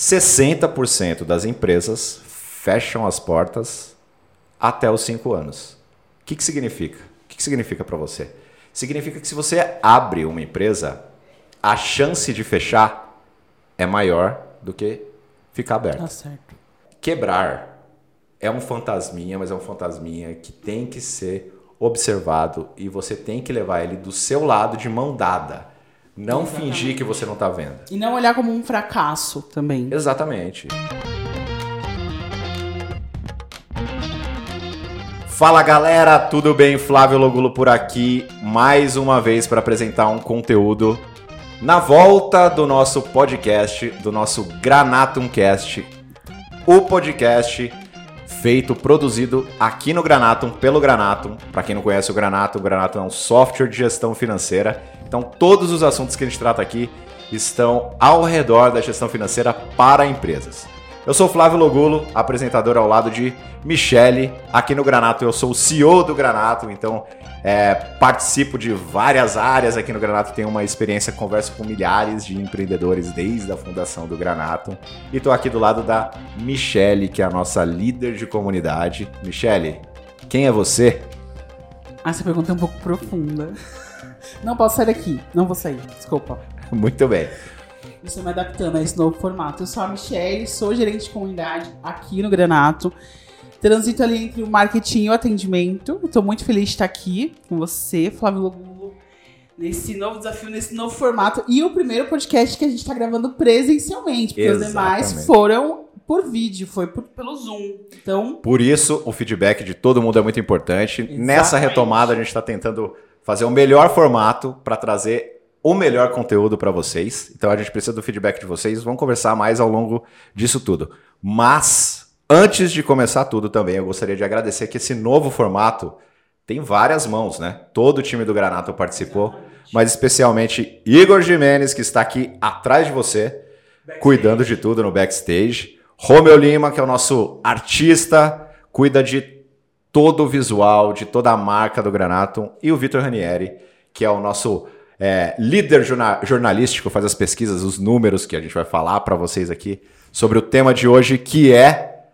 60% das empresas fecham as portas até os 5 anos. O que, que significa? O que, que significa para você? Significa que se você abre uma empresa, a chance de fechar é maior do que ficar aberta. Tá certo. Quebrar é um fantasminha, mas é um fantasminha que tem que ser observado e você tem que levar ele do seu lado de mão dada. Não Exatamente. fingir que você não está vendo. E não olhar como um fracasso também. Exatamente. Fala galera, tudo bem? Flávio Logulo por aqui, mais uma vez para apresentar um conteúdo na volta do nosso podcast, do nosso Granatumcast, o podcast feito, produzido aqui no Granatum, pelo Granatum. Para quem não conhece o Granatum, o Granatum é um software de gestão financeira. Então, todos os assuntos que a gente trata aqui estão ao redor da gestão financeira para empresas. Eu sou Flávio Logulo, apresentador ao lado de Michele. Aqui no Granato eu sou o CEO do Granato, então é, participo de várias áreas aqui no Granato. Tenho uma experiência, converso com milhares de empreendedores desde a fundação do Granato. E estou aqui do lado da Michele, que é a nossa líder de comunidade. Michele, quem é você? Ah, essa pergunta é um pouco profunda. Não posso sair daqui. Não vou sair. Desculpa. Muito bem. Estou me adaptando a esse novo formato. Eu sou a Michelle, sou gerente de comunidade aqui no Granato. Transito ali entre o marketing e o atendimento. Estou muito feliz de estar aqui com você, Flávio Logulo, nesse novo desafio, nesse novo formato. E o primeiro podcast que a gente está gravando presencialmente, porque os demais Exatamente. foram por vídeo, foi por- pelo Zoom. Então, Por isso, o feedback de todo mundo é muito importante. Nessa Exatamente. retomada, a gente está tentando fazer o melhor formato para trazer o melhor conteúdo para vocês. Então, a gente precisa do feedback de vocês. Vamos conversar mais ao longo disso tudo. Mas, antes de começar tudo também, eu gostaria de agradecer que esse novo formato tem várias mãos, né? Todo o time do Granato participou, mas especialmente Igor Jimenez, que está aqui atrás de você, cuidando de tudo no backstage. Romeu Lima, que é o nosso artista, cuida de todo o visual, de toda a marca do Granatum. E o Vitor Ranieri, que é o nosso é, líder jorna- jornalístico, faz as pesquisas, os números que a gente vai falar para vocês aqui sobre o tema de hoje, que é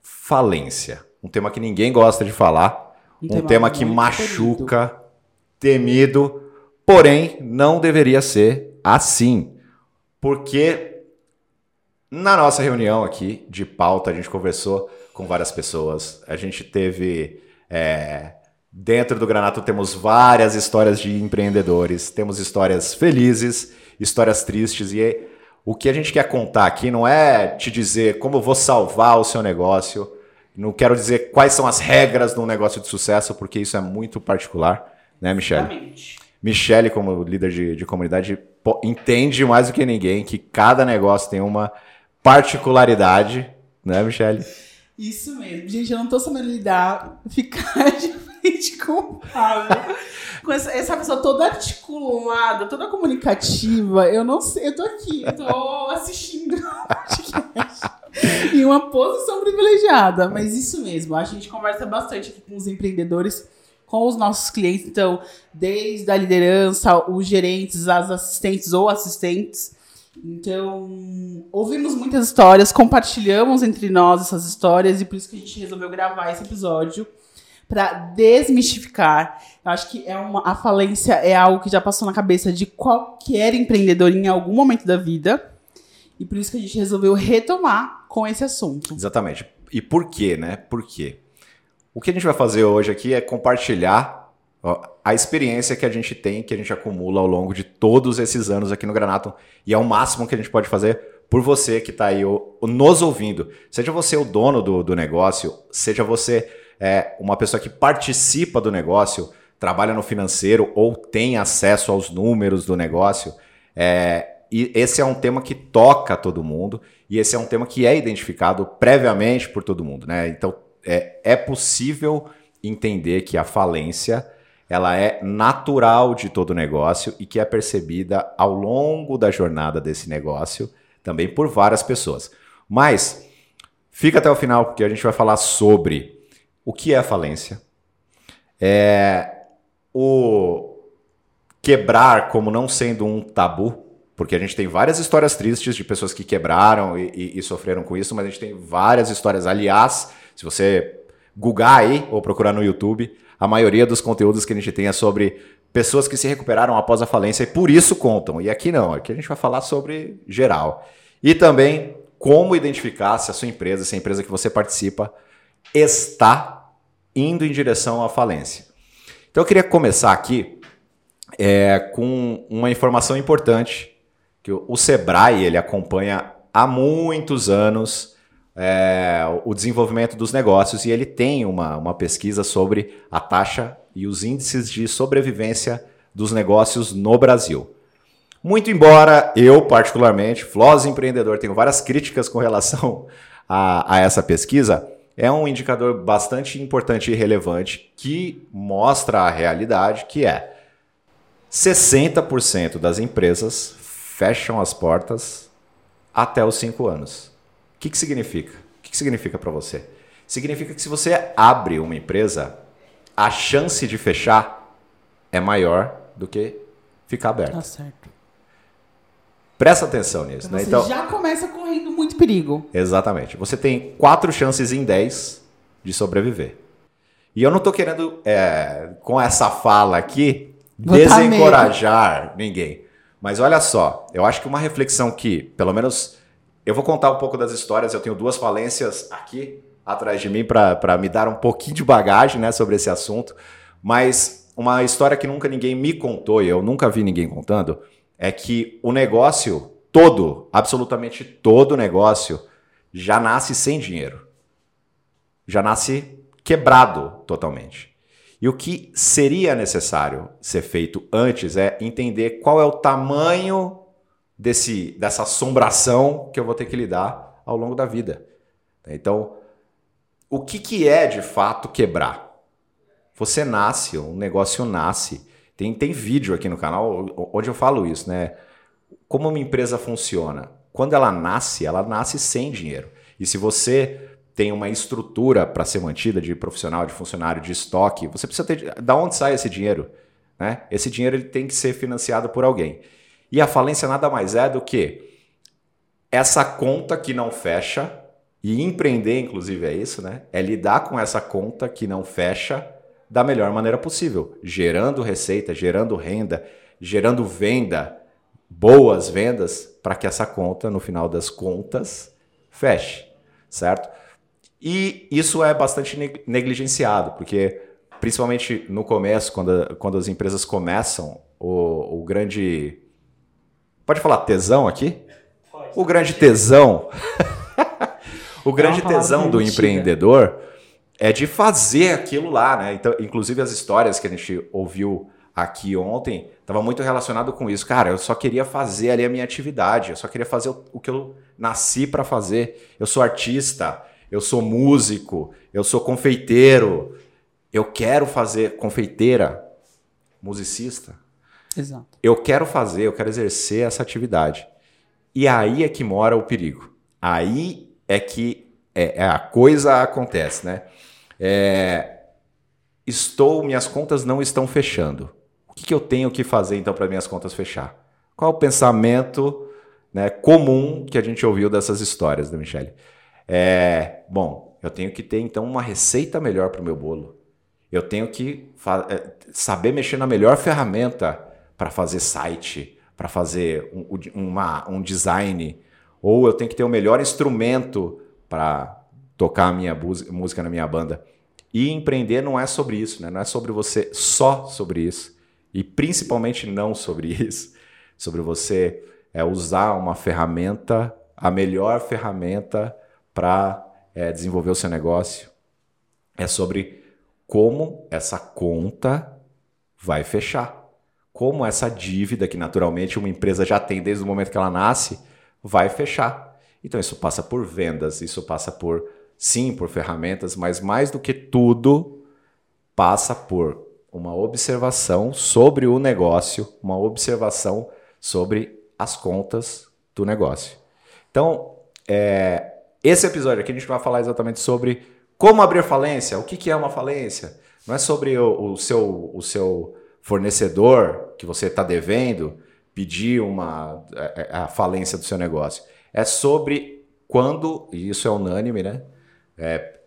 falência. Um tema que ninguém gosta de falar, Um um, tema tema, que machuca, temido, porém não deveria ser assim. Porque na nossa reunião aqui de pauta, a gente conversou com várias pessoas. A gente teve. é, dentro do Granato temos várias histórias de empreendedores, temos histórias felizes, histórias tristes. E o que a gente quer contar aqui não é te dizer como eu vou salvar o seu negócio. Não quero dizer quais são as regras de um negócio de sucesso, porque isso é muito particular, né, Michele? exatamente. Michele, como líder de, de comunidade, entende mais do que ninguém que cada negócio tem uma particularidade, né, Michele? Isso mesmo. Gente, eu não tô sabendo lidar, ficar de frente com o Flávio. Com essa, essa pessoa toda articulada, toda comunicativa. Eu não sei, eu tô aqui, eu tô assistindo. Em uma posição privilegiada. Mas isso mesmo, a gente conversa bastante aqui com os empreendedores, com os nossos clientes. Então, desde a liderança, os gerentes, as assistentes ou assistentes. Então, ouvimos muitas histórias, compartilhamos entre nós essas histórias e por isso que a gente resolveu gravar esse episódio para desmistificar. Eu acho que é uma, a falência é algo que já passou na cabeça de qualquer empreendedor em algum momento da vida. E por isso que a gente resolveu retomar com esse assunto. Exatamente. E por quê, né? Por quê? O que a gente vai fazer hoje aqui é compartilhar a experiência que a gente tem, que a gente acumula ao longo de todos esses anos aqui no Granato. E é o máximo que a gente pode fazer por você que está aí nos ouvindo. Seja você o dono do, do negócio, seja você é, uma pessoa que participa do negócio, trabalha no financeiro ou tem acesso aos números do negócio. É, e esse é um tema que toca todo mundo e esse é um tema que é identificado previamente por todo mundo, né? Então é, é possível entender que a falência ela é natural de todo negócio e que é percebida ao longo da jornada desse negócio também por várias pessoas. Mas fica até o final porque a gente vai falar sobre o que é falência, é o quebrar como não sendo um tabu, porque a gente tem várias histórias tristes de pessoas que quebraram e, e, e sofreram com isso, mas a gente tem várias histórias. Aliás, se você googar aí ou procurar no YouTube, a maioria dos conteúdos que a gente tem é sobre pessoas que se recuperaram após a falência e por isso contam. E aqui não, aqui a gente vai falar sobre geral. E também como identificar se a sua empresa, se a empresa que você participa, está indo em direção à falência. Então eu queria começar aqui é, com uma informação importante que o Sebrae ele acompanha há muitos anos é, o desenvolvimento dos negócios e ele tem uma, uma pesquisa sobre a taxa e os índices de sobrevivência dos negócios no Brasil. Muito embora eu, particularmente, Floss empreendedor, tenho várias críticas com relação a, a essa pesquisa, é um indicador bastante importante e relevante que mostra a realidade que é 60% das empresas fecham as portas até os 5 anos. O que, que significa? O que, que significa para você? Significa que se você abre uma empresa, a chance de fechar é maior do que ficar aberta. Tá certo. Presta atenção nisso, então né? Então já começa correndo muito perigo. Exatamente. Você tem quatro chances em 10 de sobreviver. E eu não estou querendo, é, com essa fala aqui, desencorajar ninguém. Mas olha só, eu acho que uma reflexão que, pelo menos, eu vou contar um pouco das histórias. Eu tenho duas falências aqui atrás de mim para me dar um pouquinho de bagagem né, sobre esse assunto. Mas uma história que nunca ninguém me contou e eu nunca vi ninguém contando é que o negócio todo, absolutamente todo negócio, já nasce sem dinheiro. Já nasce quebrado totalmente. E o que seria necessário ser feito antes é entender qual é o tamanho desse, dessa assombração que eu vou ter que lidar ao longo da vida. Então, o que, que é de fato quebrar? Você nasce, um negócio nasce. Tem, tem vídeo aqui no canal onde eu falo isso, né? Como uma empresa funciona. Quando ela nasce, ela nasce sem dinheiro. E se você tem uma estrutura para ser mantida de profissional, de funcionário, de estoque, você precisa ter. Da onde sai esse dinheiro? Né? Esse dinheiro ele tem que ser financiado por alguém. E a falência nada mais é do que essa conta que não fecha, e empreender, inclusive, é isso, né? É lidar com essa conta que não fecha da melhor maneira possível, gerando receita, gerando renda, gerando venda, boas vendas, para que essa conta, no final das contas, feche, certo? E isso é bastante negligenciado, porque principalmente no começo, quando, quando as empresas começam, o, o grande. Pode falar tesão aqui? Pode. O grande tesão. o grande tesão do empreendedor é de fazer aquilo lá, né? Então, inclusive as histórias que a gente ouviu aqui ontem estava muito relacionado com isso. Cara, eu só queria fazer ali a minha atividade, eu só queria fazer o, o que eu nasci para fazer. Eu sou artista, eu sou músico, eu sou confeiteiro, eu quero fazer confeiteira, musicista. Exato. Eu quero fazer, eu quero exercer essa atividade. E aí é que mora o perigo. Aí é que é, é a coisa acontece, né? É, estou, minhas contas não estão fechando. O que, que eu tenho que fazer então para minhas contas fechar? Qual é o pensamento né, comum que a gente ouviu dessas histórias, né, Michelle? É, bom, eu tenho que ter então uma receita melhor para o meu bolo. Eu tenho que é, saber mexer na melhor ferramenta para fazer site, para fazer um, uma, um design. Ou eu tenho que ter o melhor instrumento para tocar a minha música na minha banda. E empreender não é sobre isso, né? não é sobre você só sobre isso. E principalmente não sobre isso. Sobre você é, usar uma ferramenta, a melhor ferramenta para é, desenvolver o seu negócio. É sobre como essa conta vai fechar. Como essa dívida, que naturalmente uma empresa já tem desde o momento que ela nasce, vai fechar. Então isso passa por vendas, isso passa por, sim, por ferramentas, mas mais do que tudo, passa por uma observação sobre o negócio, uma observação sobre as contas do negócio. Então, é, esse episódio aqui a gente vai falar exatamente sobre como abrir falência, o que, que é uma falência. Não é sobre o, o seu, o seu fornecedor que você está devendo, pedir uma, é, é, a falência do seu negócio. É sobre quando, e isso é unânime, né? É,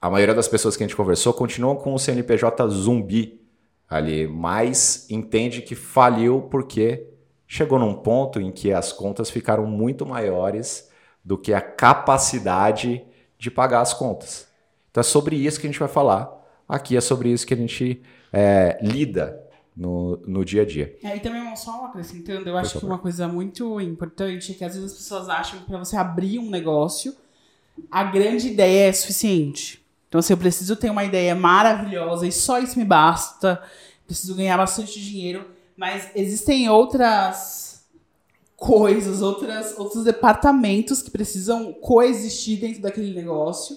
a maioria das pessoas que a gente conversou continuam com o CNPJ zumbi ali, mas entende que faliu porque chegou num ponto em que as contas ficaram muito maiores do que a capacidade de pagar as contas. Então é sobre isso que a gente vai falar. Aqui é sobre isso que a gente é, lida no, no dia a dia. É, e também, só acrescentando, eu acho que uma coisa muito importante é que às vezes as pessoas acham que para você abrir um negócio, a grande ideia é suficiente. Então, assim, eu preciso ter uma ideia maravilhosa e só isso me basta. Preciso ganhar bastante dinheiro. Mas existem outras coisas, outras, outros departamentos que precisam coexistir dentro daquele negócio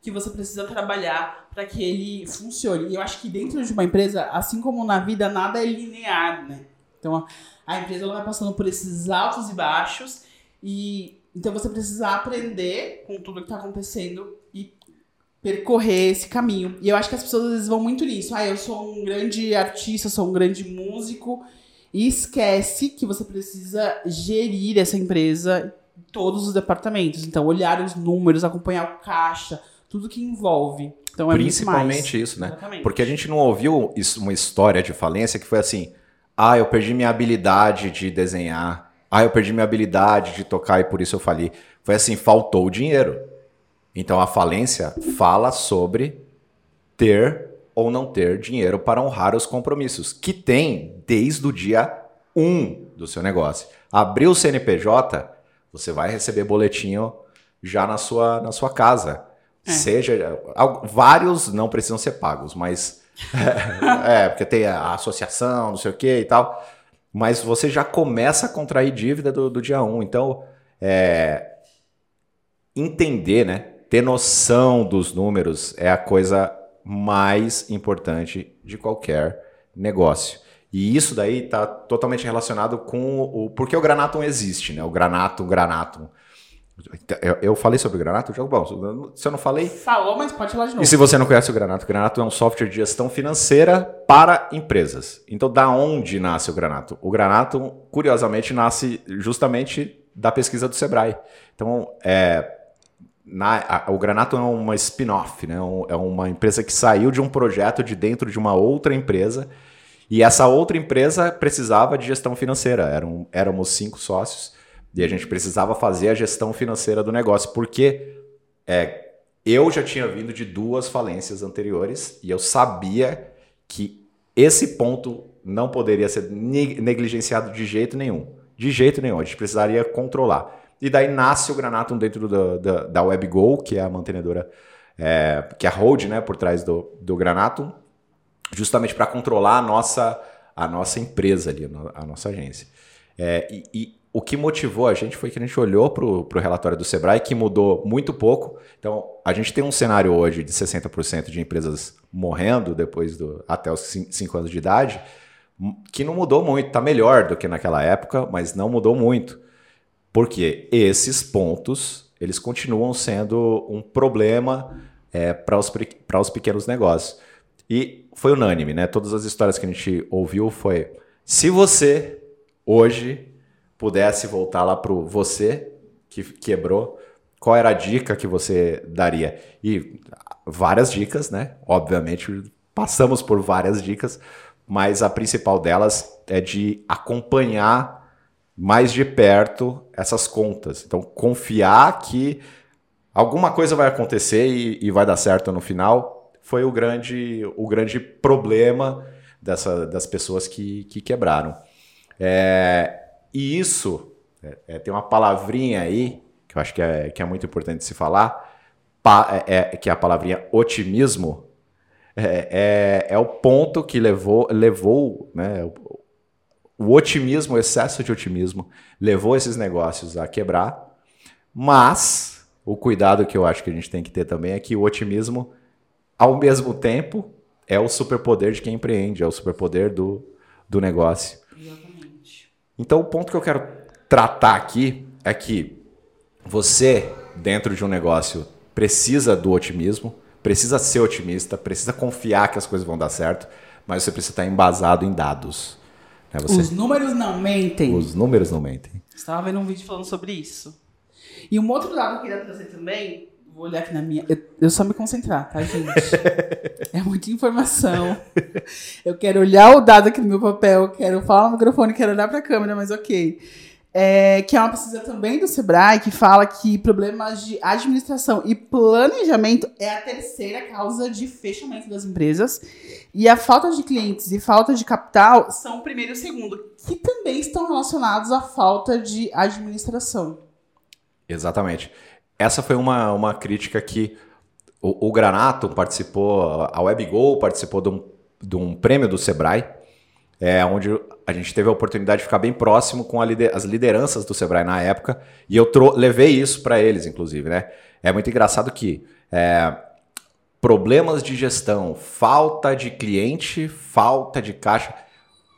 que você precisa trabalhar para que ele funcione. E eu acho que dentro de uma empresa, assim como na vida, nada é linear, né? Então, a empresa ela vai passando por esses altos e baixos e então você precisa aprender com tudo que está acontecendo e percorrer esse caminho. E eu acho que as pessoas às vezes vão muito nisso. Ah, eu sou um grande artista, sou um grande músico. E esquece que você precisa gerir essa empresa em todos os departamentos. Então, olhar os números, acompanhar o caixa, tudo que envolve. Então, é Principalmente isso, né? Exatamente. Porque a gente não ouviu uma história de falência que foi assim: ah, eu perdi minha habilidade de desenhar. Ah, eu perdi minha habilidade de tocar e por isso eu fali. Foi assim: faltou o dinheiro. Então a falência fala sobre ter ou não ter dinheiro para honrar os compromissos, que tem desde o dia 1 do seu negócio. Abriu o CNPJ, você vai receber boletinho já na sua, na sua casa. É. Seja. Vários não precisam ser pagos, mas. é, porque tem a associação, não sei o que e tal. Mas você já começa a contrair dívida do, do dia 1. Então, é, entender, né? ter noção dos números é a coisa mais importante de qualquer negócio. E isso daí está totalmente relacionado com o porque o Granatum existe, né? O Granatum, Granatum. Eu, eu falei sobre o Granatum? Bom, se eu não falei. Falou, mas pode falar de novo. E se você não conhece o Granatum, o Granatum é um software de gestão financeira para empresas. Então, da onde nasce o Granatum? O Granatum, curiosamente, nasce justamente da pesquisa do Sebrae. Então, é, na, a, o Granato é uma spin-off, né? é uma empresa que saiu de um projeto de dentro de uma outra empresa e essa outra empresa precisava de gestão financeira. Eram, éramos cinco sócios e a gente precisava fazer a gestão financeira do negócio, porque é, eu já tinha vindo de duas falências anteriores e eu sabia que esse ponto não poderia ser negligenciado de jeito nenhum. De jeito nenhum. A gente precisaria controlar. E daí nasce o Granatum dentro do, da, da WebGo, que é a mantenedora, é, que é a hold né, por trás do, do Granatum, justamente para controlar a nossa, a nossa empresa ali, a nossa agência. É, e, e, o que motivou a gente foi que a gente olhou para o relatório do Sebrae, que mudou muito pouco. Então, a gente tem um cenário hoje de 60% de empresas morrendo depois do até os 5 anos de idade, que não mudou muito, está melhor do que naquela época, mas não mudou muito. Porque esses pontos, eles continuam sendo um problema é, para os, os pequenos negócios. E foi unânime, né? Todas as histórias que a gente ouviu foi: se você hoje pudesse voltar lá para você que quebrou, qual era a dica que você daria? E várias dicas, né? Obviamente, passamos por várias dicas, mas a principal delas é de acompanhar mais de perto essas contas. Então, confiar que alguma coisa vai acontecer e, e vai dar certo no final foi o grande, o grande problema dessa, das pessoas que, que quebraram. É, e isso, é, é, tem uma palavrinha aí, que eu acho que é, que é muito importante se falar, pa, é, é que é a palavrinha otimismo, é, é, é, o ponto que levou, levou né, o otimismo, o excesso de otimismo, levou esses negócios a quebrar. Mas o cuidado que eu acho que a gente tem que ter também é que o otimismo, ao mesmo tempo, é o superpoder de quem empreende, é o superpoder do, do negócio. Então, o ponto que eu quero tratar aqui é que você, dentro de um negócio, precisa do otimismo, precisa ser otimista, precisa confiar que as coisas vão dar certo, mas você precisa estar embasado em dados. Né? Você, Os números não mentem. os números não mentem. Estava vendo um vídeo falando sobre isso. E um outro dado que eu queria trazer também, vou olhar aqui na minha. Eu, eu só me concentrar, tá, gente? é muita informação. Eu quero olhar o dado aqui no meu papel, quero falar no microfone, quero olhar para a câmera, mas ok. É, que é uma pesquisa também do Sebrae que fala que problemas de administração e planejamento é a terceira causa de fechamento das empresas. E a falta de clientes e falta de capital são o primeiro e o segundo, que também estão relacionados à falta de administração. Exatamente. Essa foi uma, uma crítica que o, o Granato participou, a WebGo participou de um, de um prêmio do Sebrae, é, onde a gente teve a oportunidade de ficar bem próximo com lider, as lideranças do Sebrae na época, e eu levei isso para eles, inclusive. Né? É muito engraçado que é, problemas de gestão, falta de cliente, falta de caixa.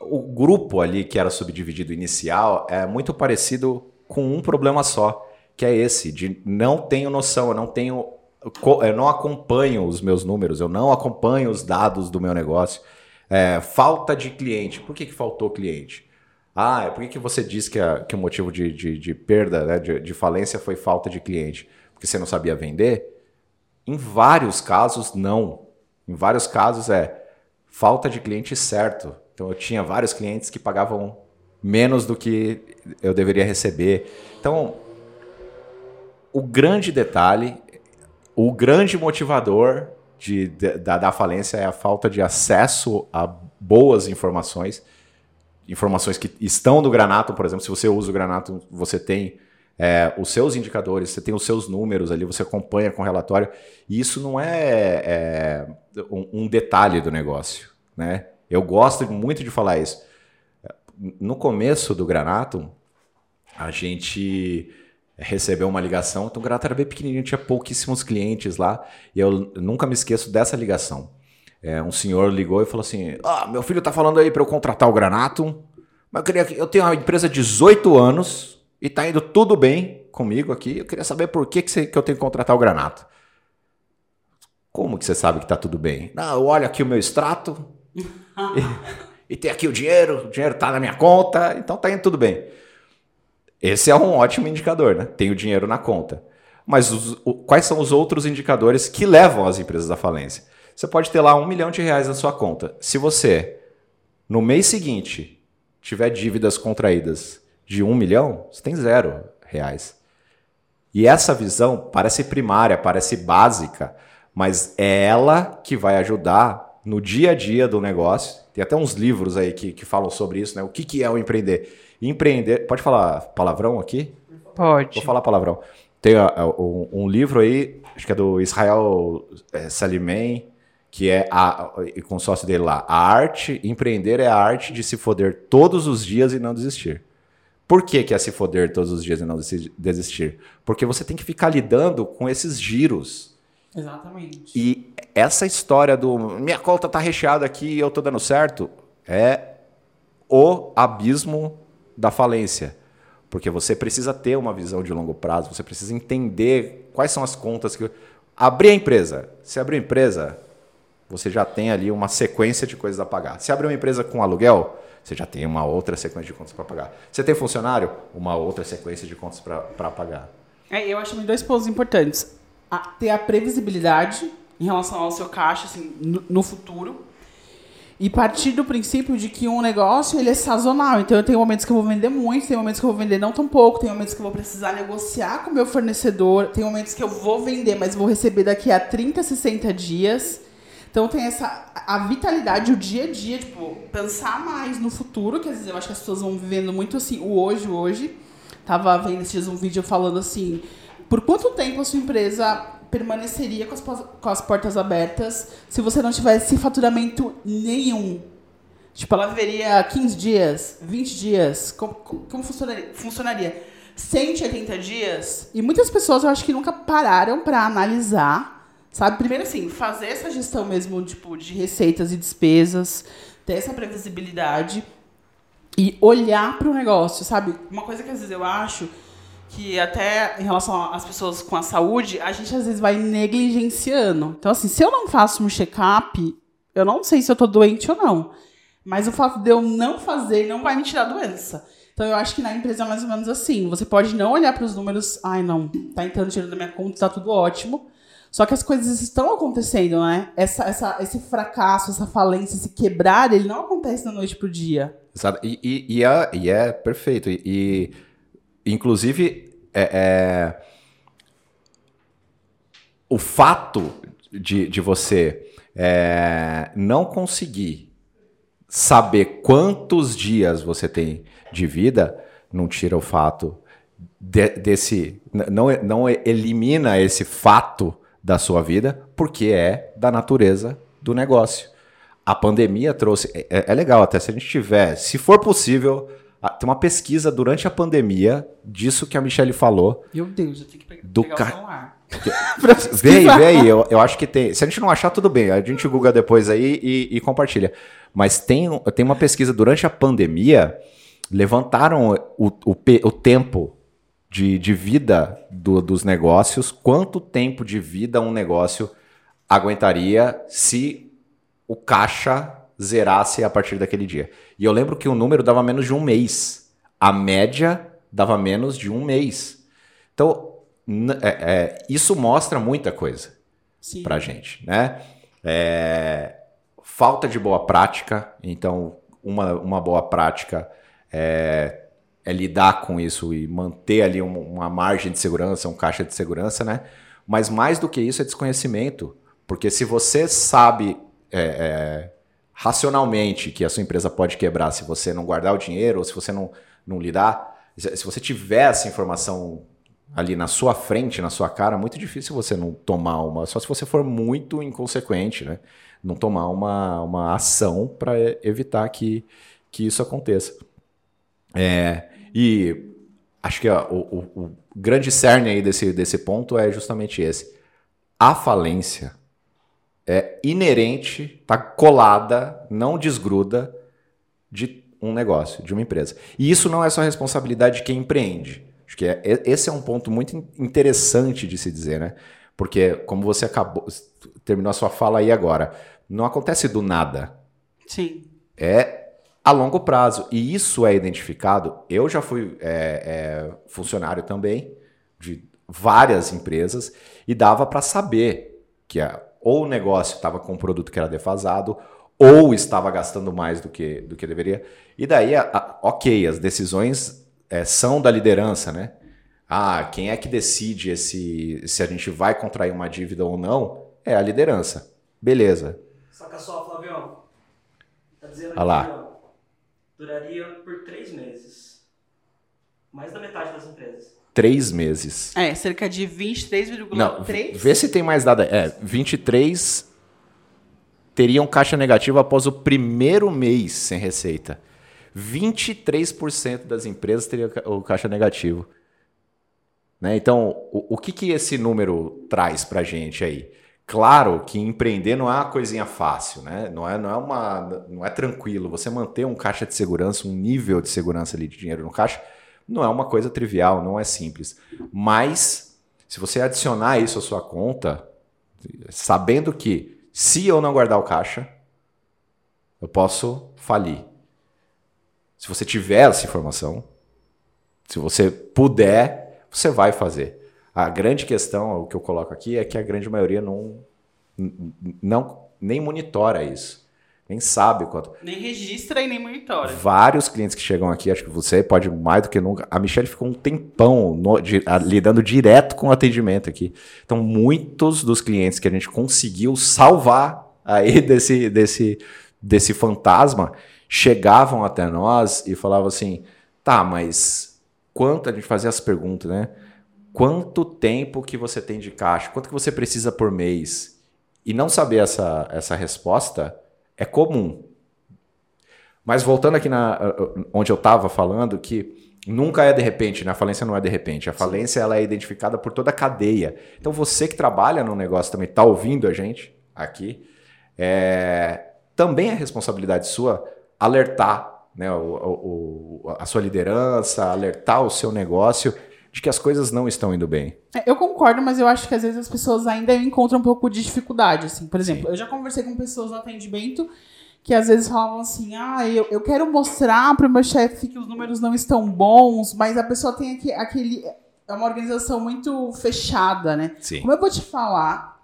O grupo ali que era subdividido inicial é muito parecido com um problema só, que é esse, de não tenho noção, eu não tenho. Eu não acompanho os meus números, eu não acompanho os dados do meu negócio. É, falta de cliente. Por que, que faltou cliente? Ah, por que, você disse que, a, que o motivo de, de, de perda, né, de, de falência foi falta de cliente? Porque você não sabia vender? Em vários casos, não. Em vários casos é falta de cliente certo. Então eu tinha vários clientes que pagavam menos do que eu deveria receber. Então, o grande detalhe, o grande motivador de, da, da falência é a falta de acesso a boas informações. Informações que estão no Granato, por exemplo, se você usa o Granato, você tem é, os seus indicadores, você tem os seus números ali, você acompanha com relatório. E isso não é, é um, um, detalhe do negócio. Né? Eu gosto muito de falar isso. No começo do Granato, a gente recebeu uma ligação. Então o Granato era bem pequenininho, tinha pouquíssimos clientes lá. E eu nunca me esqueço dessa ligação. É, um senhor ligou e falou assim: Ah, meu filho tá falando aí para eu contratar o Granato. Mas eu, queria, eu tenho uma empresa de 18 anos e tá indo tudo bem comigo aqui. Eu queria saber por que, que, você, que eu tenho que contratar o Granato. Como que você sabe que tá tudo bem? Não, eu olho aqui o meu extrato e, e tem aqui o dinheiro, o dinheiro tá na minha conta, então tá indo tudo bem. Esse é um ótimo indicador, né? Tem o dinheiro na conta. Mas os, o, quais são os outros indicadores que levam as empresas à falência? Você pode ter lá um milhão de reais na sua conta. Se você, no mês seguinte, tiver dívidas contraídas de um milhão, você tem zero reais. E essa visão parece primária, parece básica, mas é ela que vai ajudar no dia a dia do negócio. Tem até uns livros aí que, que falam sobre isso, né? O que, que é o empreender? Empreender. Pode falar palavrão aqui? Pode. Vou falar palavrão. Tem uh, um, um, livro aí, acho que é do Israel é, Salimem, que é a, o consórcio dele lá. A arte, empreender é a arte de se foder todos os dias e não desistir. Por que, que é se foder todos os dias e não desistir? Porque você tem que ficar lidando com esses giros. Exatamente. E essa história do minha conta tá recheada aqui e eu tô dando certo é o abismo da falência. Porque você precisa ter uma visão de longo prazo, você precisa entender quais são as contas que. Abrir a empresa. Se abrir a empresa, você já tem ali uma sequência de coisas a pagar. Se abrir uma empresa com aluguel, você já tem uma outra sequência de contas para pagar. Você tem funcionário, uma outra sequência de contas para pagar. É, eu acho que dois pontos importantes. A, ter a previsibilidade em relação ao seu caixa assim, no, no futuro e partir do princípio de que um negócio ele é sazonal. Então eu tenho momentos que eu vou vender muito, tem momentos que eu vou vender não tão pouco, tem momentos que eu vou precisar negociar com o meu fornecedor, tem momentos que eu vou vender, mas vou receber daqui a 30, 60 dias. Então tem essa a vitalidade, o dia a dia, tipo, pensar mais no futuro, que às vezes eu acho que as pessoas vão vivendo muito assim, o hoje, o hoje. Tava vendo esses um vídeo falando assim, por quanto tempo a sua empresa permaneceria com as, com as portas abertas se você não tivesse faturamento nenhum. Tipo, ela viveria 15 dias, 20 dias. Como, como funcionaria? funcionaria? 180 dias. E muitas pessoas eu acho que nunca pararam para analisar, sabe? Primeiro, assim, fazer essa gestão mesmo tipo, de receitas e despesas, ter essa previsibilidade e olhar para o negócio, sabe? Uma coisa que às vezes eu acho que até em relação às pessoas com a saúde, a gente às vezes vai negligenciando. Então, assim, se eu não faço um check-up, eu não sei se eu tô doente ou não. Mas o fato de eu não fazer não vai me tirar a doença. Então eu acho que na empresa é mais ou menos assim. Você pode não olhar para os números, ai não, tá entrando dinheiro da minha conta, tá tudo ótimo. Só que as coisas estão acontecendo, né? Essa, essa, esse fracasso, essa falência, esse quebrar, ele não acontece da noite pro dia. Exato. E, e, e, é, e é perfeito. E, e inclusive, é, é, o fato de, de você é, não conseguir saber quantos dias você tem de vida não tira o fato de, desse. Não, não elimina esse fato da sua vida, porque é da natureza do negócio. A pandemia trouxe. É, é legal até se a gente tiver, se for possível, tem uma pesquisa durante a pandemia disso que a Michelle falou. Meu Deus, eu tenho que pegar, do pegar ca... o celular. vê aí, vê aí. Eu, eu acho que tem. Se a gente não achar, tudo bem. A gente google depois aí e, e compartilha. Mas tem, tem uma pesquisa durante a pandemia, levantaram o, o, o tempo de, de vida do, dos negócios, quanto tempo de vida um negócio aguentaria se o caixa zerasse a partir daquele dia. E eu lembro que o número dava menos de um mês. A média dava menos de um mês. Então, é, é, isso mostra muita coisa para gente, né? É, falta de boa prática. Então, uma, uma boa prática é, é lidar com isso e manter ali um, uma margem de segurança, um caixa de segurança, né? Mas mais do que isso é desconhecimento. Porque se você sabe é, é, racionalmente que a sua empresa pode quebrar se você não guardar o dinheiro ou se você não, não lidar, se você tiver essa informação ali na sua frente, na sua cara, muito difícil você não tomar uma. Só se você for muito inconsequente, né? Não tomar uma, uma ação para evitar que, que isso aconteça. É, e acho que ó, o, o, o, grande cerne aí desse, desse ponto é justamente esse. A falência é inerente, está colada, não desgruda de um negócio, de uma empresa. E isso não é só responsabilidade de quem empreende. Acho que é, esse é um ponto muito interessante de se dizer, né? Porque, como você acabou, terminou a sua fala aí agora, não acontece do nada. Sim. É a longo prazo. E isso é identificado. Eu já fui é, é, funcionário também de várias empresas e dava para saber que a, ou o negócio estava com um produto que era defasado ou estava gastando mais do que, do que deveria. E daí, a, a, ok, as decisões é, são da liderança, né? Ah, quem é que decide esse, se a gente vai contrair uma dívida ou não? É a liderança. Beleza. Saca só, Flavião. Tá dizendo Olha lá duraria por três meses. Mais da metade das empresas. Três meses. É, cerca de 23,3. Vê se tem mais dado. É, 23 teriam caixa negativa após o primeiro mês sem receita. 23% das empresas teriam o caixa negativo. Né? Então, o, o que, que esse número traz para gente aí? Claro que empreender não é uma coisinha fácil, né? Não é, não é uma, não é tranquilo. Você manter um caixa de segurança, um nível de segurança ali de dinheiro no caixa, não é uma coisa trivial, não é simples. Mas se você adicionar isso à sua conta, sabendo que se eu não guardar o caixa, eu posso falir. Se você tiver essa informação, se você puder, você vai fazer. A grande questão, o que eu coloco aqui, é que a grande maioria não, não nem monitora isso. Nem sabe quanto. Nem registra e nem monitora. Vários clientes que chegam aqui, acho que você pode mais do que nunca. A Michelle ficou um tempão no, de, a, lidando direto com o atendimento aqui. Então, muitos dos clientes que a gente conseguiu salvar aí desse, desse, desse fantasma chegavam até nós e falavam assim: tá, mas quanto a gente fazia as perguntas, né? quanto tempo que você tem de caixa, quanto que você precisa por mês, e não saber essa, essa resposta é comum. Mas voltando aqui na, onde eu estava falando, que nunca é de repente, né? a falência não é de repente. A falência ela é identificada por toda a cadeia. Então você que trabalha no negócio também, está ouvindo a gente aqui, é, também é responsabilidade sua alertar né, o, o, a sua liderança, alertar o seu negócio de que as coisas não estão indo bem. É, eu concordo, mas eu acho que às vezes as pessoas ainda encontram um pouco de dificuldade, assim. Por exemplo, Sim. eu já conversei com pessoas no atendimento que às vezes falavam assim: ah, eu, eu quero mostrar para o meu chefe que os números não estão bons, mas a pessoa tem aqui, aquele. É uma organização muito fechada, né? Sim. Como eu vou te falar?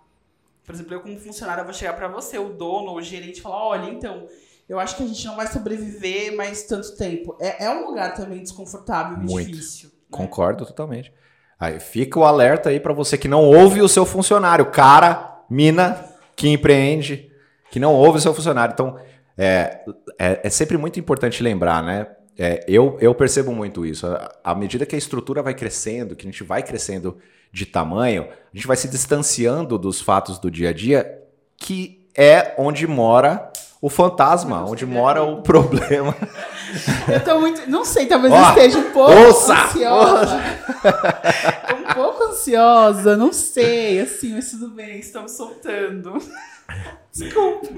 Por exemplo, eu como funcionário, eu vou chegar para você, o dono, o gerente, e falar: olha, então, eu acho que a gente não vai sobreviver mais tanto tempo. É, é um lugar também desconfortável e difícil. Concordo totalmente. Aí fica o alerta aí para você que não ouve o seu funcionário, cara, mina que empreende, que não ouve o seu funcionário. Então, é, é, é sempre muito importante lembrar, né? É, eu, eu percebo muito isso. À medida que a estrutura vai crescendo, que a gente vai crescendo de tamanho, a gente vai se distanciando dos fatos do dia a dia, que é onde mora o fantasma, onde mora o problema. Eu tô muito. Não sei, talvez Ó, eu esteja um pouco ouça, ansiosa. um pouco ansiosa, não sei. Assim, mas tudo bem, estamos soltando. Desculpa.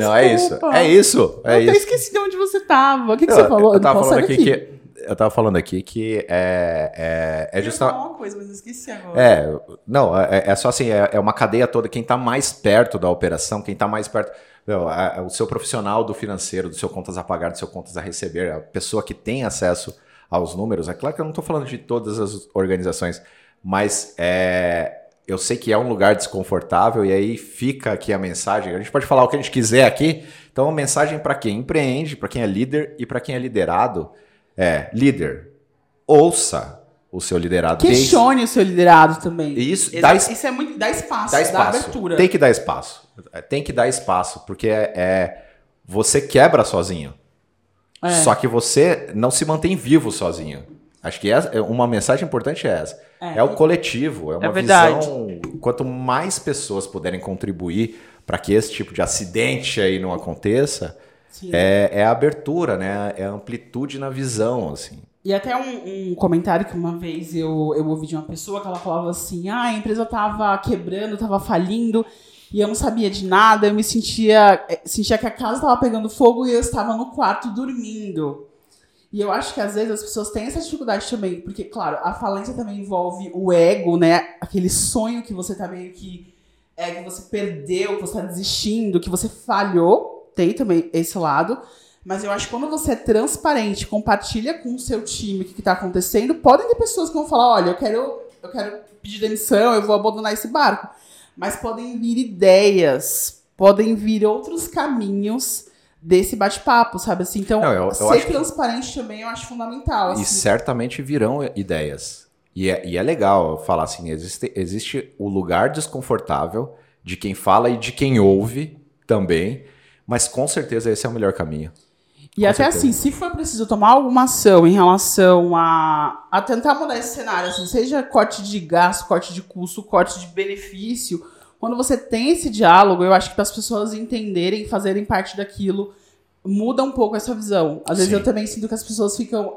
Não, é isso. Desculpa. É isso. É eu até isso. esqueci de onde você tava. O que, que Eu- você falou? Eu tava falando aqui que. Eu tava falando aqui que é, é, é justamente. uma coisa, mas eu esqueci agora. É, não, é, é só assim, é, é uma cadeia toda. Quem está mais perto da operação, quem está mais perto. Meu, a- a- o seu profissional do financeiro, do seu contas a pagar, do seu contas a receber, a pessoa que tem acesso aos números. É claro que eu não estou falando de todas as organizações, mas é, eu sei que é um lugar desconfortável e aí fica aqui a mensagem. A gente pode falar o que a gente quiser aqui. Então, a mensagem para quem empreende, para quem é líder e para quem é liderado é: líder, ouça o seu liderado. desde- Questione o seu liderado também. Isso, dá es- Isso é muito. Dá espaço, Dá dá, espaço. abertura. Tem que dar espaço. É, Tem que dar espaço, porque é, é- você quebra sozinho. É. Só que você não se mantém vivo sozinho. Acho que essa- é uma mensagem importante é essa. É, o coletivo, é uma verdade. visão. Quanto mais pessoas puderem contribuir para que esse tipo de acidente aí não aconteça, é, é a abertura, né? É a amplitude na visão, assim. E até um, um comentário que uma vez eu, eu ouvi de uma pessoa que ela falava assim: ah, a empresa tava quebrando, tava falindo, e eu não sabia de nada, eu me sentia, eh, sentia que a casa tava pegando fogo e eu estava no quarto dormindo. E eu acho que às vezes as pessoas têm essa dificuldade também, porque, claro, a falência também envolve o ego, né? Aquele sonho que você tá meio que. É, que você perdeu, que você tá desistindo, que você falhou. Tem também esse lado. Mas eu acho que quando você é transparente, compartilha com o seu time o que está acontecendo, podem ter pessoas que vão falar, olha, eu quero, eu quero pedir demissão, eu vou abandonar esse barco. Mas podem vir ideias, podem vir outros caminhos desse bate-papo, sabe assim? Então, Não, eu- eu ser acho que- transparente também eu acho fundamental. E assim. certamente virão ideias. E é, e é legal falar assim: existe, existe o lugar desconfortável de quem fala e de quem ouve também, mas com certeza esse é o melhor caminho. E Com até certeza. assim, se for preciso tomar alguma ação em relação a, a tentar mudar esse cenário, assim, seja corte de gasto, corte de custo, corte de benefício, quando você tem esse diálogo, eu acho que para as pessoas entenderem, fazerem parte daquilo, muda um pouco essa visão. Às vezes Sim. eu também sinto que as pessoas ficam.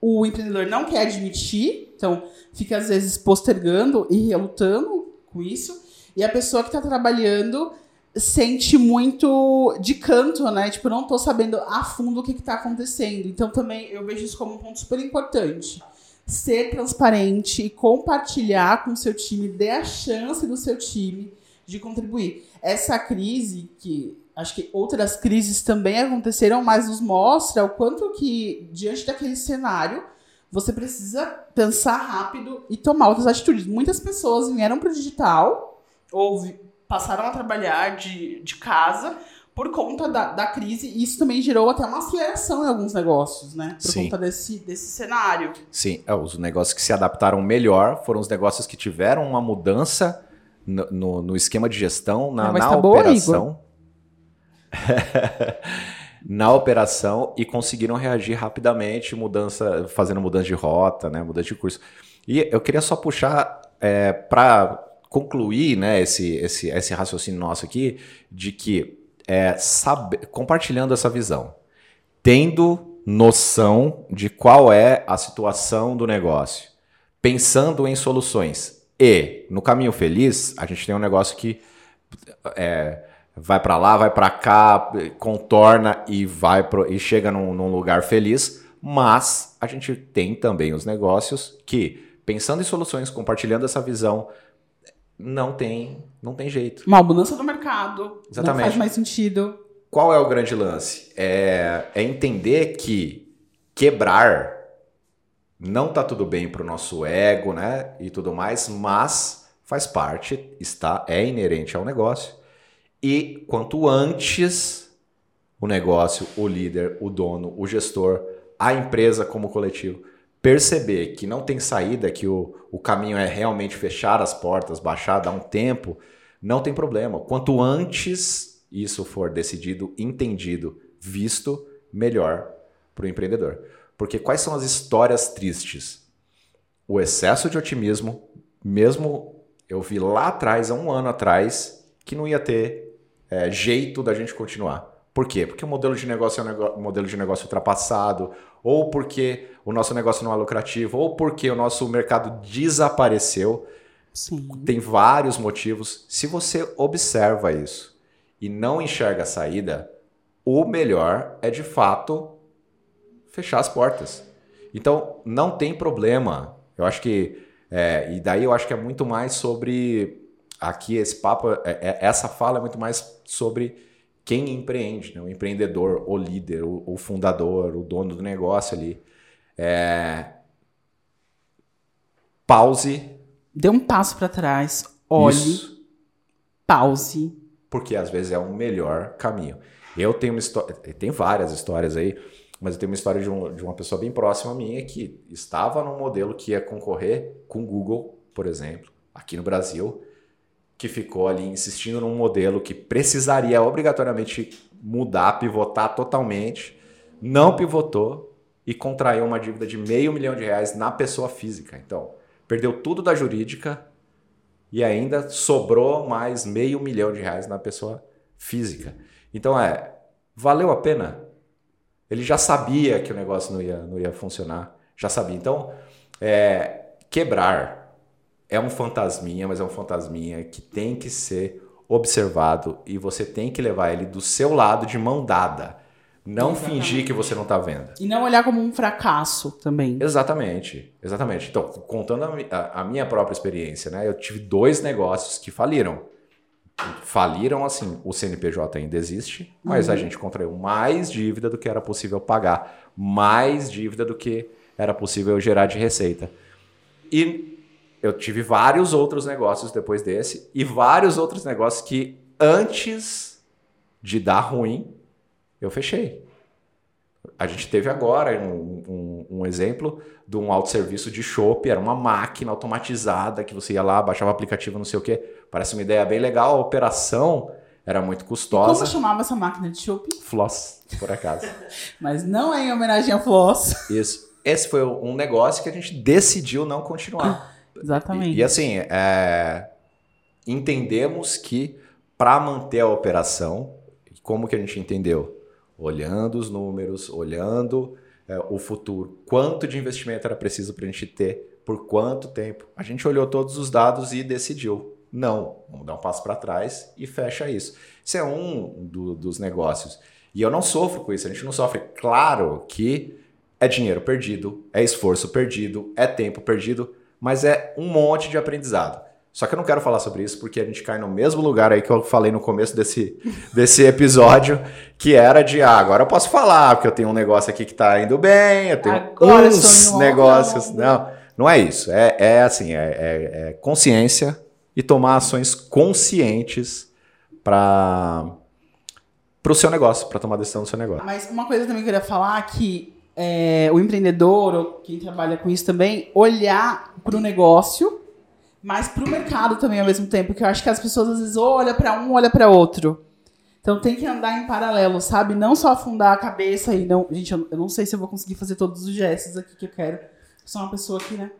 O empreendedor não quer admitir, então fica às vezes postergando e relutando com isso. E a pessoa que está trabalhando sente muito de canto, né? Tipo, não tô sabendo a fundo o que, que tá acontecendo. Então também eu vejo isso como um ponto super importante. Ser transparente e compartilhar com o seu time, dê a chance do seu time de contribuir. Essa crise, que acho que outras crises também aconteceram, mas nos mostra o quanto que, diante daquele cenário, você precisa pensar rápido e tomar outras atitudes. Muitas pessoas vieram para o digital ou passaram a trabalhar de, de casa por conta da, da crise, e isso também gerou até uma aceleração em alguns negócios, né? Por Sim. conta desse, desse cenário. Sim, é, os negócios que se adaptaram melhor foram os negócios que tiveram uma mudança no, no- no esquema de gestão, na, voz na tá boa, operação. na operação e conseguiram reagir rapidamente, mudança, fazendo mudança de rota, né, mudança de curso. E eu queria só puxar para concluir né, esse, esse, esse raciocínio nosso aqui de que é, sabe, compartilhando essa visão, tendo noção de qual é a situação do negócio, pensando em soluções e no caminho feliz, a gente tem um negócio que é, vai para lá, vai para cá, contorna e vai pro, e chega num, num lugar feliz. Mas a gente tem também os negócios que, pensando em soluções, compartilhando essa visão, não tem, não tem jeito. Uma mudança do mercado. Exatamente. Não faz mais sentido. qual é o grande lance? É, é entender que quebrar não tá tudo bem para o nosso ego, né? E tudo mais, mas faz parte, está é inerente ao negócio. E quanto antes o negócio, o líder, o dono, o gestor, a empresa como coletivo perceber que não tem saída, que o, o caminho é realmente fechar as portas, baixar, dar um tempo, não tem problema. Quanto antes isso for decidido, entendido, visto, melhor para o empreendedor. Porque quais são as histórias tristes? O excesso de otimismo, mesmo eu vi lá atrás, há um ano atrás, que não ia ter é, jeito da gente continuar. Por quê? Porque o modelo de negócio é um modelo de negócio ultrapassado, ou porque o nosso negócio não é lucrativo, ou porque o nosso mercado desapareceu. Sim. Tem vários motivos. Se você observa isso e não enxerga a saída, o melhor é de fato fechar as portas. Então, não tem problema. Eu acho que. É, e daí eu acho que é muito mais sobre. Aqui, esse papo, é, é, essa fala é muito mais sobre quem empreende, né? o empreendedor, o líder, o, o fundador, o dono do negócio ali. É... Pause. Dê um passo para trás, olhe, Isso. pause. Porque às vezes é o melhor caminho. Eu tenho uma história, tem várias histórias aí, mas eu tenho uma história de, um, de uma pessoa bem próxima a minha que estava num modelo que ia concorrer com o Google, por exemplo, aqui no Brasil, que ficou ali insistindo num modelo que precisaria obrigatoriamente mudar, pivotar totalmente, não pivotou e contraiu uma dívida de meio milhão de reais na pessoa física. Então, perdeu tudo da jurídica e ainda sobrou mais meio milhão de reais na pessoa física. Então, é, valeu a pena? Ele já sabia que o negócio não ia, não ia funcionar, já sabia. Então, é, quebrar é um fantasminha, mas é um fantasminha que tem que ser observado e você tem que levar ele do seu lado de mão dada. Não exatamente. fingir que você não está vendo. E não olhar como um fracasso também. Exatamente, exatamente. Então, contando a, a, minha própria experiência, né? Eu tive dois negócios que faliram. Faliram assim, o CNPJ ainda existe, mas uhum. a gente contraiu mais dívida do que era possível pagar, mais dívida do que era possível gerar de receita. E eu tive vários outros negócios depois desse e vários outros negócios que antes de dar ruim, eu fechei. A gente teve agora um, um, um exemplo de um autosserviço de chopp, era uma máquina automatizada que você ia lá, baixava o aplicativo, não sei o quê. Parece uma ideia bem legal, a operação era muito custosa. Como chamava essa máquina de chopp? Floss, por acaso. Mas não é em homenagem a Floss. Isso. Esse foi um negócio que a gente decidiu não continuar. Exatamente. E, e assim, é, entendemos que para manter a operação, como que a gente entendeu? Olhando os números, olhando é, o futuro, quanto de investimento era preciso para a gente ter, por quanto tempo. A gente olhou todos os dados e decidiu. Não, vamos dar um passo para trás e fecha isso. Isso é um do, dos negócios. E eu não sofro com isso, a gente não sofre. Claro que é dinheiro perdido, é esforço perdido, é tempo perdido, mas é um monte de aprendizado. Só que eu não quero falar sobre isso porque a gente cai no mesmo lugar aí que eu falei no começo desse, desse episódio, que era de, ah, agora eu posso falar, porque eu tenho um negócio aqui que tá indo bem, eu tenho agora uns negócios. Não, não é isso. É, é assim, é, é, é consciência e tomar ações conscientes para o seu negócio, para tomar decisão do seu negócio. Mas uma coisa também que eu queria falar que é, o empreendedor ou quem trabalha com isso também olhar para o negócio, mas para o mercado também ao mesmo tempo, porque eu acho que as pessoas às vezes olham para um, olham para outro. Então tem que andar em paralelo, sabe? Não só afundar a cabeça e não. Gente, eu, eu não sei se eu vou conseguir fazer todos os gestos aqui que eu quero. Eu sou uma pessoa aqui, né?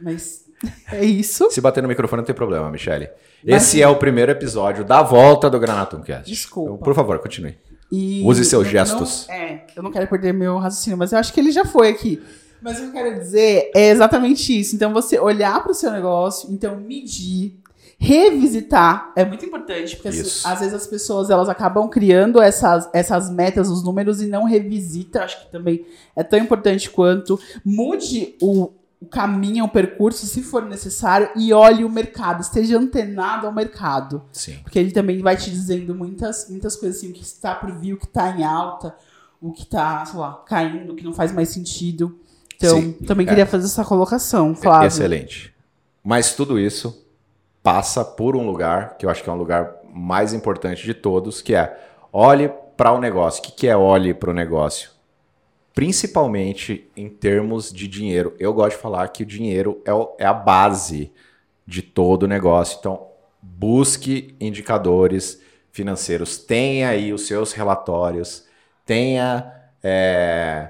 Mas é isso. Se bater no microfone não tem problema, Michele. Esse é o primeiro episódio da volta do Granatumcast. Desculpa. Então, por favor, continue. E Use seus gestos. Não, é, eu não quero perder meu raciocínio, mas eu acho que ele já foi aqui. Mas o que eu quero dizer é exatamente isso. Então, você olhar para o seu negócio, então medir, revisitar é muito importante, porque às vezes as pessoas elas acabam criando essas, essas metas, os números e não revisita. Acho que também é tão importante quanto mude o, o caminho, o percurso, se for necessário, e olhe o mercado, esteja antenado ao mercado. Sim. Porque ele também vai te dizendo muitas, muitas coisas assim, o que está por vir, o que está em alta, o que está, sei lá, caindo, o que não faz mais sentido. Então, Sim, também é. queria fazer essa colocação, Flávio. Excelente. Mas tudo isso passa por um lugar que eu acho que é um lugar mais importante de todos, que é olhe para o negócio. O que, que é olhe para o negócio? Principalmente em termos de dinheiro. Eu gosto de falar que o dinheiro é, o- é a base de todo o negócio. Então, busque indicadores financeiros. Tenha aí os seus relatórios. Tenha é,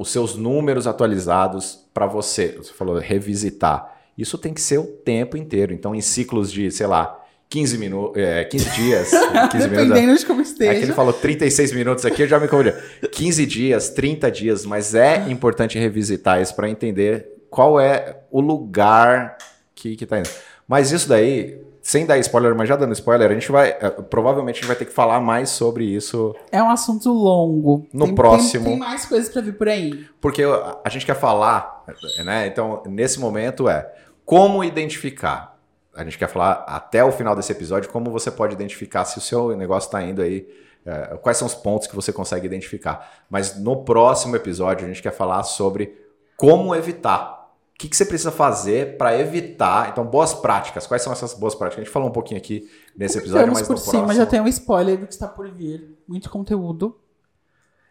os seus números atualizados para você. Você falou revisitar. Isso tem que ser o tempo inteiro. Então, em ciclos de, sei lá, 15 minutos, é, 15 dias, 15 minutos. Dependendo de como É que esteja. ele falou 36 minutos aqui, eu já me confundi. 15 dias, 30 dias, mas é importante revisitar isso para entender qual é o lugar que, que tá indo. Mas isso daí, sem dar spoiler, mas já dando spoiler, a gente vai. eh, Provavelmente a gente vai ter que falar mais sobre isso, É um assunto longo. No Tem- próximo- Tem, tem mais coisas pra vir por aí. porque a a gente quer falar, né? Então, nesse momento é como identificar. A gente quer falar até o final desse episódio como você pode identificar se o seu negócio está indo aí, é, quais são os pontos que você consegue identificar. Mas no próximo episódio a gente quer falar sobre como evitar. O que, que você precisa fazer para evitar? Então, boas práticas. Quais são essas boas práticas? A gente falou um pouquinho aqui nesse episódio, mas por no cima, já tem um spoiler do que está por vir. Muito conteúdo.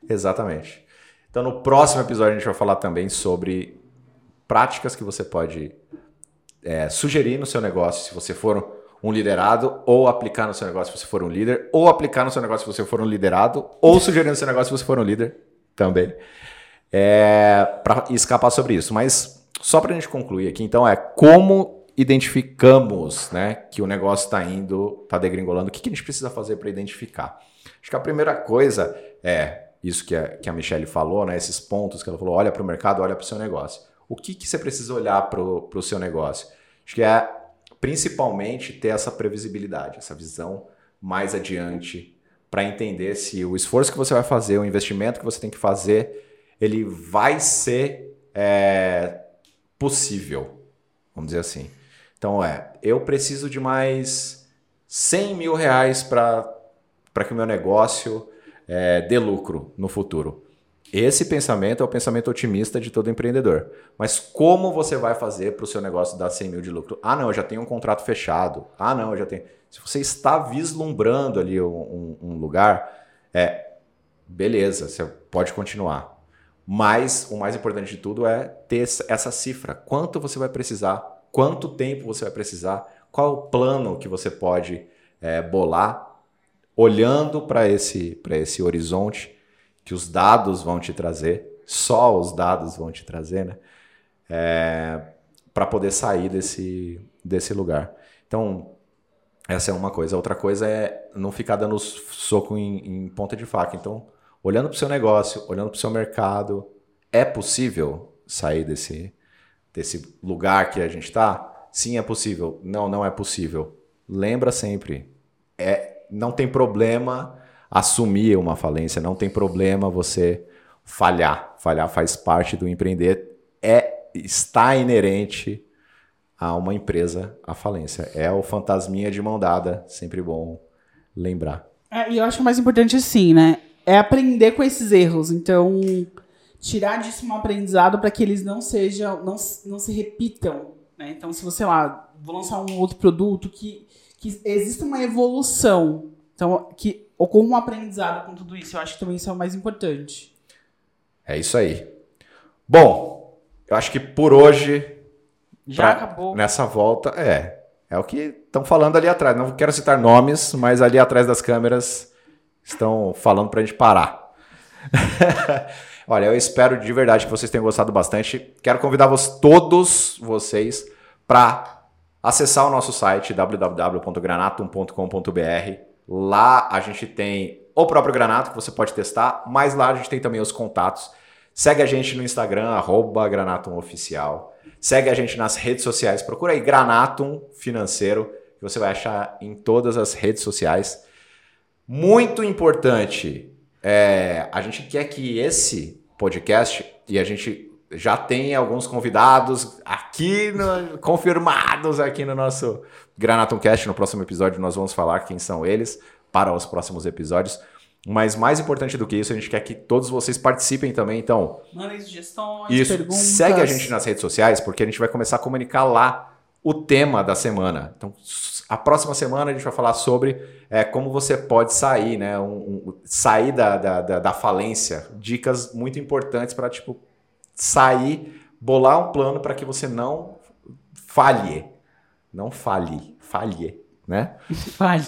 Exatamente. Então, no próximo episódio, a gente vai falar também sobre práticas que você pode é, sugerir no seu negócio, se você for um liderado, ou aplicar no seu negócio se você for um líder, ou aplicar no seu negócio se você for um liderado, ou sugerir no seu negócio se você for um líder também, é, para escapar sobre isso. Mas só para a gente concluir aqui, então, é como identificamos né, que o negócio está indo, está degringolando, o que, que a gente precisa fazer para identificar? Acho que a primeira coisa é isso que a, que a Michelle falou, né? Esses pontos que ela falou, olha para o mercado, olha para o seu negócio. O que, que você precisa olhar para o seu negócio? Acho que é principalmente ter essa previsibilidade, essa visão mais adiante para entender se o esforço que você vai fazer, o investimento que você tem que fazer, ele vai ser é, possível, vamos dizer assim. Então é, eu preciso de mais 100 mil reais para que o meu negócio é, dê lucro no futuro. Esse pensamento é o pensamento otimista de todo empreendedor. Mas como você vai fazer para o seu negócio dar 100 mil de lucro? Ah, não, eu já tenho um contrato fechado. Ah, não, eu já tenho. Se você está vislumbrando ali um, um, lugar, é beleza, você pode continuar. Mas o mais importante de tudo é ter essa cifra. Quanto você vai precisar? Quanto tempo você vai precisar? Qual o plano que você pode é, bolar olhando para esse, esse horizonte que os dados vão te trazer, só os dados vão te trazer, né? É, para poder sair desse, desse lugar. Então, essa é uma coisa. Outra coisa é não ficar dando soco em, em ponta de faca. Então, olhando para o seu negócio, olhando para o seu mercado, é possível sair desse, desse lugar que a gente está? Sim, é possível. Não, não é possível. Lembra sempre, é, não tem problema assumir uma falência, não tem problema você falhar. Falhar faz parte do empreender, é está inerente a uma empresa a falência. É o fantasminha de mão dada, sempre bom lembrar. É, e eu acho mais importante assim, né? É aprender com esses erros. Então, tirar disso um aprendizado para que eles não sejam, não, não se repitam. Né? Então, se você lá, vou lançar um outro produto que, que exista uma evolução. Então, que ocorra um aprendizado com tudo isso. Eu acho que também isso é o mais importante. É isso aí. Bom, eu acho que por hoje. Já pra- acabou. Nessa volta, é. É o que estão falando ali atrás. Não quero citar nomes, mas ali atrás das câmeras estão falando pra gente parar. Olha, eu espero de verdade que vocês tenham gostado bastante. Quero convidar vos, todos vocês para acessar o nosso site www.granatum.com.br. Lá a gente tem o próprio Granato que você pode testar, mas lá a gente tem também os contatos. Segue a gente no Instagram, arroba granatumoficial. Segue a gente nas redes sociais. Procura aí Granatum Financeiro, que você vai achar em todas as redes sociais. Muito importante, é, a gente quer que esse podcast, e a gente já tem alguns convidados aqui, no, confirmados aqui no nosso Granatum Cast. No próximo episódio nós vamos falar quem são eles para os próximos episódios. Mas mais importante do que isso, a gente quer que todos vocês participem também. Então, Mandem sugestões, isso. perguntas. Segue a gente nas redes sociais, porque a gente vai começar a comunicar lá o tema da semana. Então, a próxima semana a gente vai falar sobre é, como você pode sair, né? Um, um, sair da, da, da, da falência. Dicas muito importantes para, tipo, sair, bolar um plano para que você não falhe. Não falhe, falhe, né? Vale.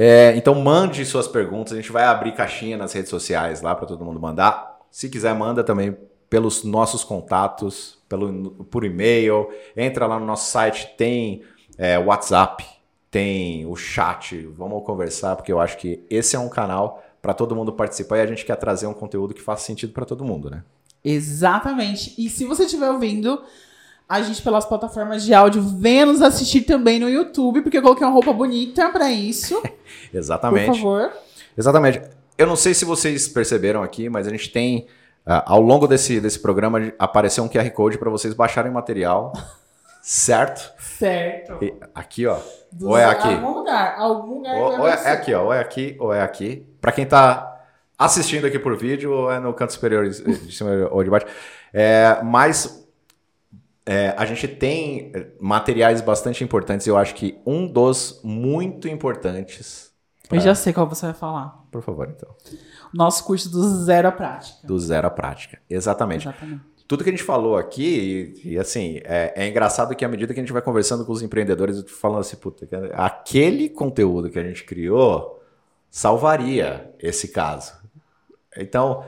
É, então mande suas perguntas, a gente vai abrir caixinha nas redes sociais lá para todo mundo mandar. Se quiser, manda também pelos nossos contatos, pelo, por e-mail. Entra lá no nosso site, tem é, WhatsApp, tem o chat. Vamos conversar, porque eu acho que esse é um canal para todo mundo participar e a gente quer trazer um conteúdo que faça sentido para todo mundo, né? Exatamente. E se você estiver ouvindo a gente pelas plataformas de áudio, venha nos assistir também no YouTube, porque eu coloquei uma roupa bonita para isso. Exatamente. Por favor. Exatamente. Eu não sei se vocês perceberam aqui, mas a gente tem, uh, ao longo desse, desse programa, apareceu um QR Code para vocês baixarem material, certo? Certo. E aqui, ó. Do- ou é aqui? Algum lugar. Algum lugar. Ou, ou é, é aqui, ó. Ou é aqui, ou é aqui. Para quem tá assistindo aqui por vídeo, ou é no canto superior de cima ou de baixo. É, mas é, a gente tem materiais bastante importantes. Eu acho que um dos muito importantes. Eu já sei qual você vai falar. Por favor, então. Nosso curso do zero à prática. Do zero à prática. Exatamente. Exatamente. Tudo que a gente falou aqui, e, e, assim, é, é engraçado que à medida que a gente vai conversando com os empreendedores, falando assim, puta, cara, aquele conteúdo que a gente criou salvaria esse caso. Então,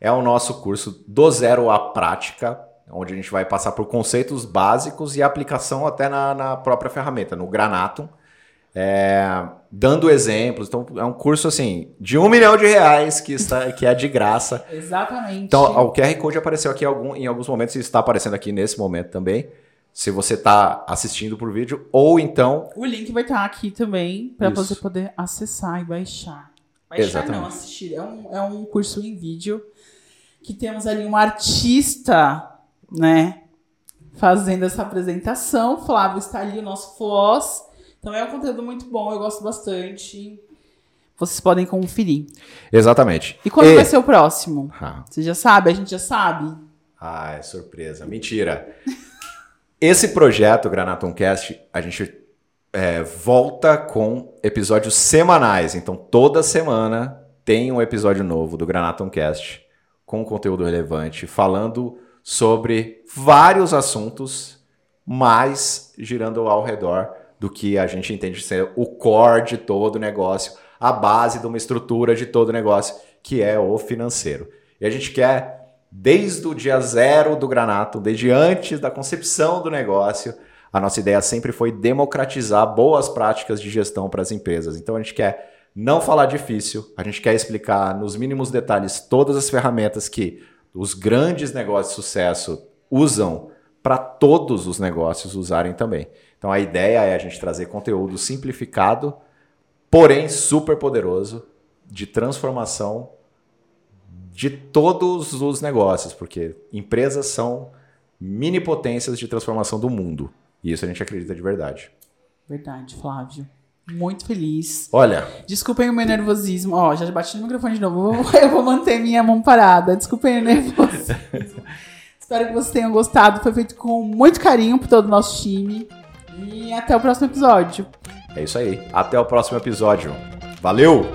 é o nosso curso do zero à prática, onde a gente vai passar por conceitos básicos e aplicação até na, na própria ferramenta, no Granatum, é, dando exemplos. Então, é um curso assim de um milhão de reais que, está, que é de graça. Exatamente. Então, o QR Code apareceu aqui em, algum- em alguns momentos e está aparecendo aqui nesse momento também. Se você está assistindo por vídeo, ou então. O link vai estar aqui também para você poder acessar e baixar. Baixar não, Exatamente. assistir. É um, é um curso em vídeo que temos ali um artista, né? Fazendo essa apresentação. Flávio está ali, o nosso Foz. Então é um conteúdo muito bom, eu gosto bastante. Vocês podem conferir. Exatamente. E quando E- vai ser o próximo? Ah, Você já sabe? A gente já sabe? ah, é surpresa. Mentira. Esse projeto, Granatum Cast, a gente é, volta com episódios semanais. Então, toda semana tem um episódio novo do Granatum Cast com conteúdo relevante, falando sobre vários assuntos, mas girando ao redor do que a gente entende ser o core de todo o negócio, a base de uma estrutura de todo o negócio, que é o financeiro. E a gente quer, desde o dia zero do Granato, desde antes da concepção do negócio, a nossa ideia sempre foi democratizar boas práticas de gestão para as empresas. Então a gente quer não falar difícil, a gente quer explicar nos mínimos detalhes todas as ferramentas que os grandes negócios de sucesso usam para todos os negócios usarem também. Então a ideia é a gente trazer conteúdo simplificado, porém super poderoso, de transformação de todos os negócios, porque empresas são mini potências de transformação do mundo. E isso a gente acredita de verdade. Verdade, Flávio. Muito feliz. Olha, Desculpem o meu nervosismo. Ó, já bati no microfone de novo. Eu vou, eu vou manter minha mão parada. Desculpem o nervosismo. Espero que vocês tenham gostado. Foi feito com muito carinho por todo o nosso time. E até o próximo episódio. é isso aí. Até o próximo episódio. Valeu!